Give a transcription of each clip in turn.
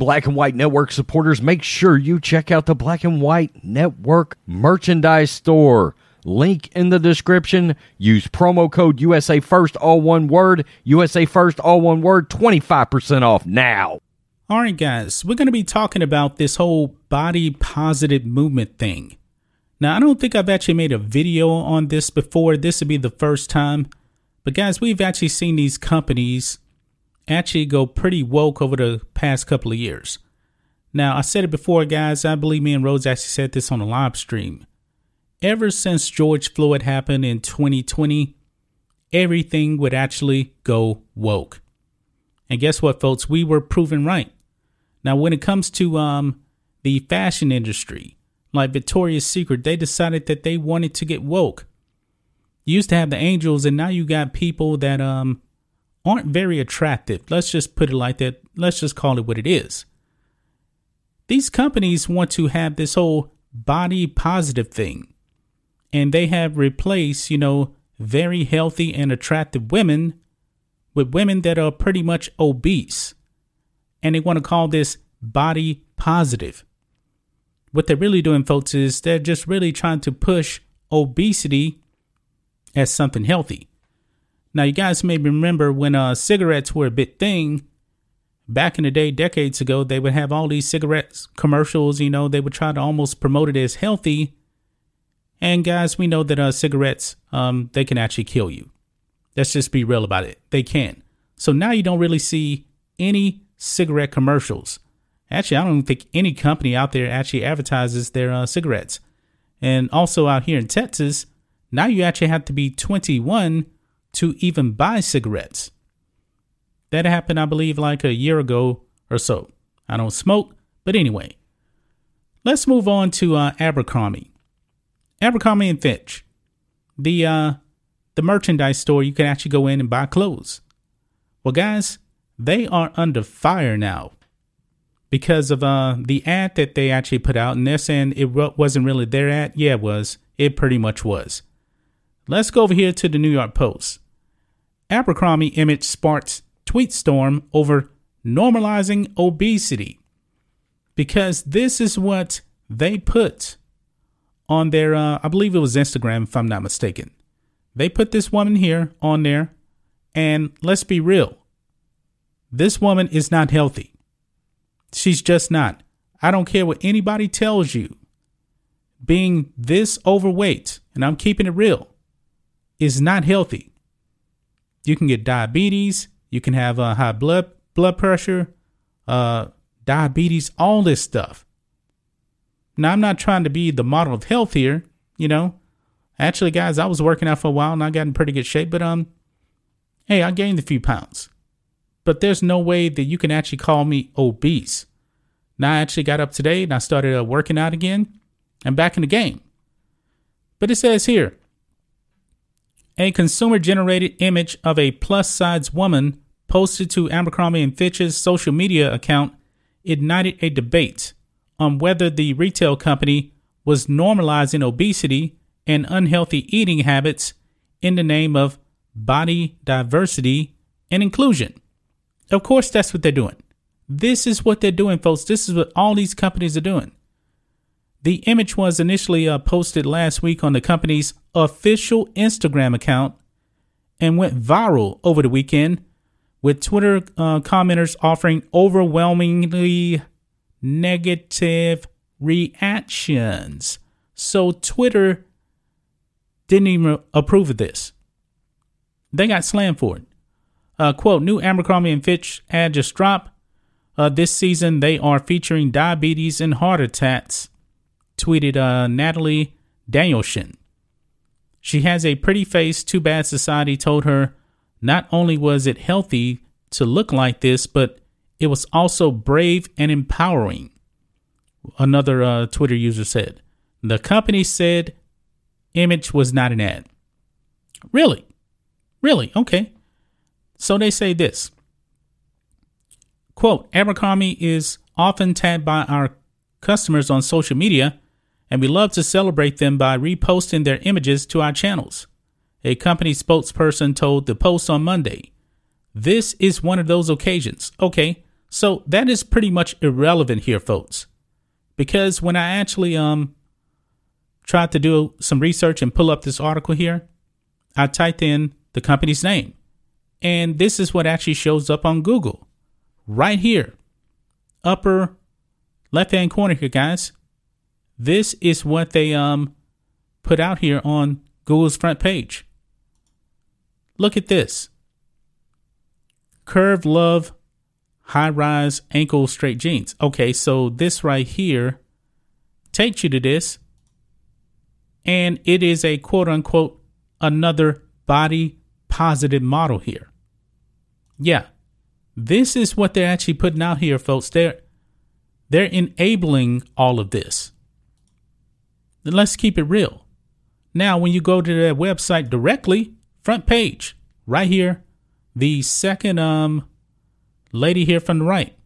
Black and White Network supporters, make sure you check out the Black and White Network merchandise store. Link in the description. Use promo code USA First, all one word. USA First, all one word. 25% off now. All right, guys, we're going to be talking about this whole body positive movement thing. Now, I don't think I've actually made a video on this before. This would be the first time. But, guys, we've actually seen these companies actually go pretty woke over the past couple of years. Now, I said it before, guys. I believe me and Rose actually said this on a live stream. Ever since George Floyd happened in 2020, everything would actually go woke. And guess what, folks? We were proven right. Now, when it comes to um, the fashion industry, like Victoria's Secret, they decided that they wanted to get woke. You used to have the angels, and now you got people that um aren't very attractive. Let's just put it like that. Let's just call it what it is. These companies want to have this whole body positive thing, and they have replaced, you know, very healthy and attractive women with women that are pretty much obese. And they want to call this body positive. What they're really doing, folks, is they're just really trying to push obesity as something healthy. Now, you guys may remember when uh, cigarettes were a big thing back in the day, decades ago, they would have all these cigarettes commercials. You know, they would try to almost promote it as healthy. And guys, we know that uh, cigarettes, um, they can actually kill you. Let's just be real about it. They can. So now you don't really see any cigarette commercials. Actually, I don't think any company out there actually advertises their uh, cigarettes. And also out here in Texas, now you actually have to be 21 to even buy cigarettes. That happened, I believe, like a year ago or so. I don't smoke, but anyway. Let's move on to uh, Abercrombie. Abercrombie and Fitch, the uh, the merchandise store you can actually go in and buy clothes. Well, guys, they are under fire now because of uh, the ad that they actually put out, and they're saying it wasn't really their ad. Yeah, it was. It pretty much was. Let's go over here to the New York Post. Abercrombie image sparks tweet storm over normalizing obesity because this is what they put on their, uh, I believe it was Instagram, if I'm not mistaken. They put this woman here on there, and let's be real. This woman is not healthy. She's just not. I don't care what anybody tells you. Being this overweight, and I'm keeping it real, is not healthy. You can get diabetes, you can have uh, high blood blood pressure, uh, diabetes, all this stuff. Now, I'm not trying to be the model of health here, you know. Actually, guys, I was working out for a while and I got in pretty good shape, but um, hey, I gained a few pounds. But there's no way that you can actually call me obese. Now I actually got up today and I started uh, working out again. I'm back in the game. But it says here, a consumer generated image of a plus size woman posted to Abercrombie and Fitch's social media account ignited a debate on whether the retail company was normalizing obesity and unhealthy eating habits in the name of body diversity and inclusion. Of course, that's what they're doing. This is what they're doing, folks. This is what all these companies are doing. The image was initially uh, posted last week on the company's official Instagram account and went viral over the weekend, with Twitter uh, commenters offering overwhelmingly negative reactions. So Twitter didn't even approve of this. They got slammed for it. Uh, quote, new Abercrombie and Fitch ad just dropped. Uh, this season, they are featuring diabetes and heart attacks tweeted uh, Natalie Danielson. She has a pretty face. Too bad society told her not only was it healthy to look like this, but it was also brave and empowering. Another uh, Twitter user said. The company said image was not an ad. Really? Really? Okay. So they say this quote Abercrombie is often tagged by our customers on social media, and we love to celebrate them by reposting their images to our channels. A company spokesperson told the Post on Monday. This is one of those occasions. Okay, so that is pretty much irrelevant here, folks. Because when I actually um tried to do some research and pull up this article here, I typed in the company's name. And this is what actually shows up on Google. Right here. Upper left hand corner here, guys. This is what they um put out here on Google's front page. Look at this. Curve Love high rise ankle straight jeans. Okay, so this right here takes you to this, and it is a quote unquote another body positive model here. Yeah, this is what they're actually putting out here, folks. They're they're enabling all of this. Then let's keep it real. Now, when you go to their website directly, front page, right here, the second um lady here from the right.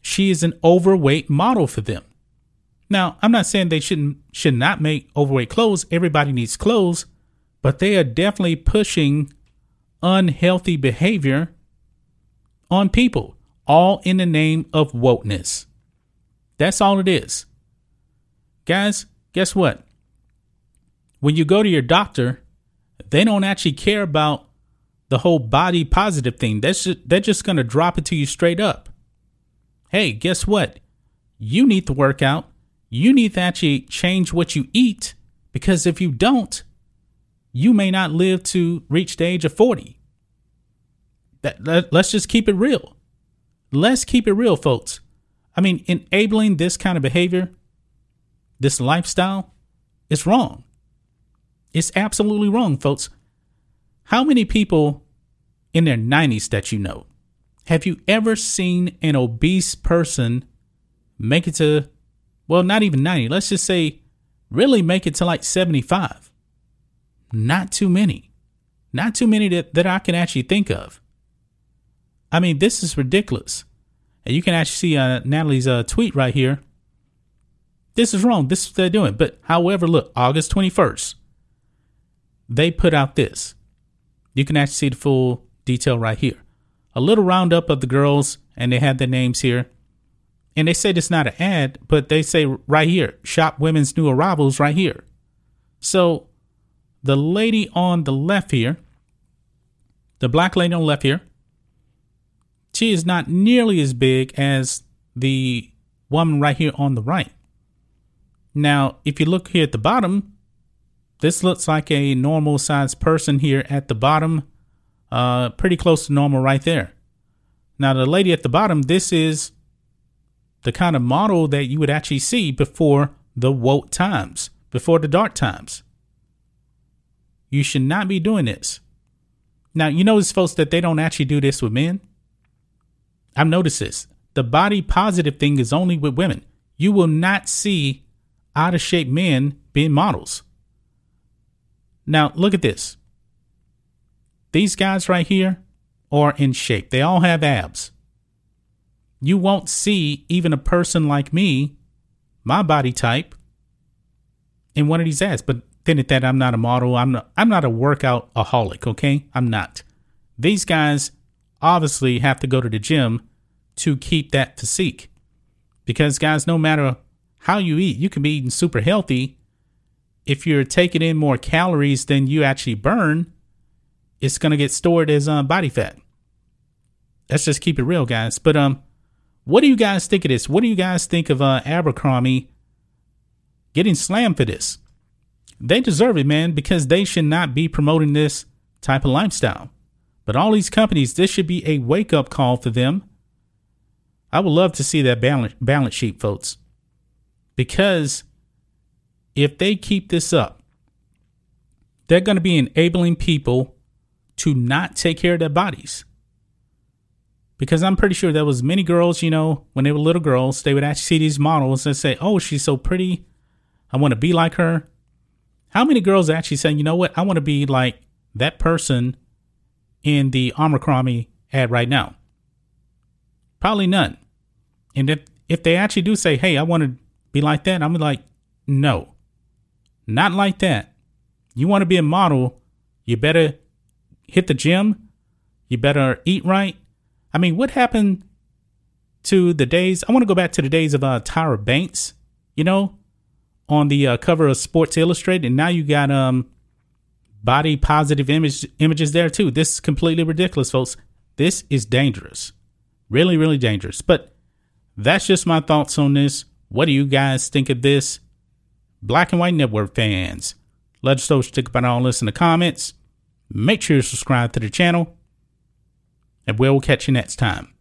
She is an overweight model for them. Now, I'm not saying they shouldn't should not make overweight clothes. Everybody needs clothes, but they are definitely pushing unhealthy behavior on people, all in the name of wokeness. That's all it is. Guys, guess what? When you go to your doctor, they don't actually care about the whole body positive thing. That's just, they're just going to drop it to you straight up. Hey, guess what? You need to work out. You need to actually change what you eat because if you don't, you may not live to reach the age of 40. That, let, let's just keep it real. Let's keep it real, folks. I mean, enabling this kind of behavior, this lifestyle, is wrong. It's absolutely wrong, folks. How many people in their 90s that you know? Have you ever seen an obese person make it to, well, not even 90, let's just say really make it to like 75? Not too many. Not too many that, that I can actually think of. I mean, this is ridiculous. And you can actually see uh, Natalie's uh, tweet right here. This is wrong. This is what they're doing. But however, look, August 21st, they put out this. You can actually see the full detail right here. A little roundup of the girls, and they had their names here. And they say it's not an ad, but they say right here, shop women's new arrivals right here. So the lady on the left here, the black lady on the left here, she is not nearly as big as the woman right here on the right. Now, if you look here at the bottom, this looks like a normal sized person here at the bottom uh, pretty close to normal right there. Now, the lady at the bottom, this is the kind of model that you would actually see before the woke times, before the dark times. You should not be doing this. Now, you notice, folks, that they don't actually do this with men. I've noticed this. The body positive thing is only with women. You will not see out of shape men being models. Now, look at this. These guys right here are in shape. They all have abs. You won't see even a person like me, my body type, in one of these ads. But then at that, I'm not a model. I'm not, I'm not a workout aholic, okay? I'm not. These guys obviously have to go to the gym to keep that physique. Because, guys, no matter how you eat, you can be eating super healthy. If you're taking in more calories than you actually burn, it's gonna get stored as um, body fat. Let's just keep it real, guys. But um, what do you guys think of this? What do you guys think of uh, Abercrombie getting slammed for this? They deserve it, man, because they should not be promoting this type of lifestyle. But all these companies, this should be a wake up call for them. I would love to see that balance, balance sheet, folks. Because if they keep this up, they're going to be enabling people to not take care of their bodies. Because I'm pretty sure there was many girls, you know, when they were little girls, they would actually see these models and say, "Oh, she's so pretty. I want to be like her." How many girls actually saying, "You know what? I want to be like that person in the Abercrombie ad right now?" Probably none. And if if they actually do say, "Hey, I want to be like that," I'm like, "No, not like that. You want to be a model, you better hit the gym, you better eat right." I mean, what happened to the days? I want to go back to the days of uh, Tyra Banks, you know, on the uh, cover of Sports Illustrated, and now you got um body positive image images there too. This is completely ridiculous, folks. This is dangerous, really, really dangerous. But that's just my thoughts on this. What do you guys think of this? Black and White Network fans, let us know what you think about all this in the comments. Make sure you subscribe to the channel, and we'll catch you next time.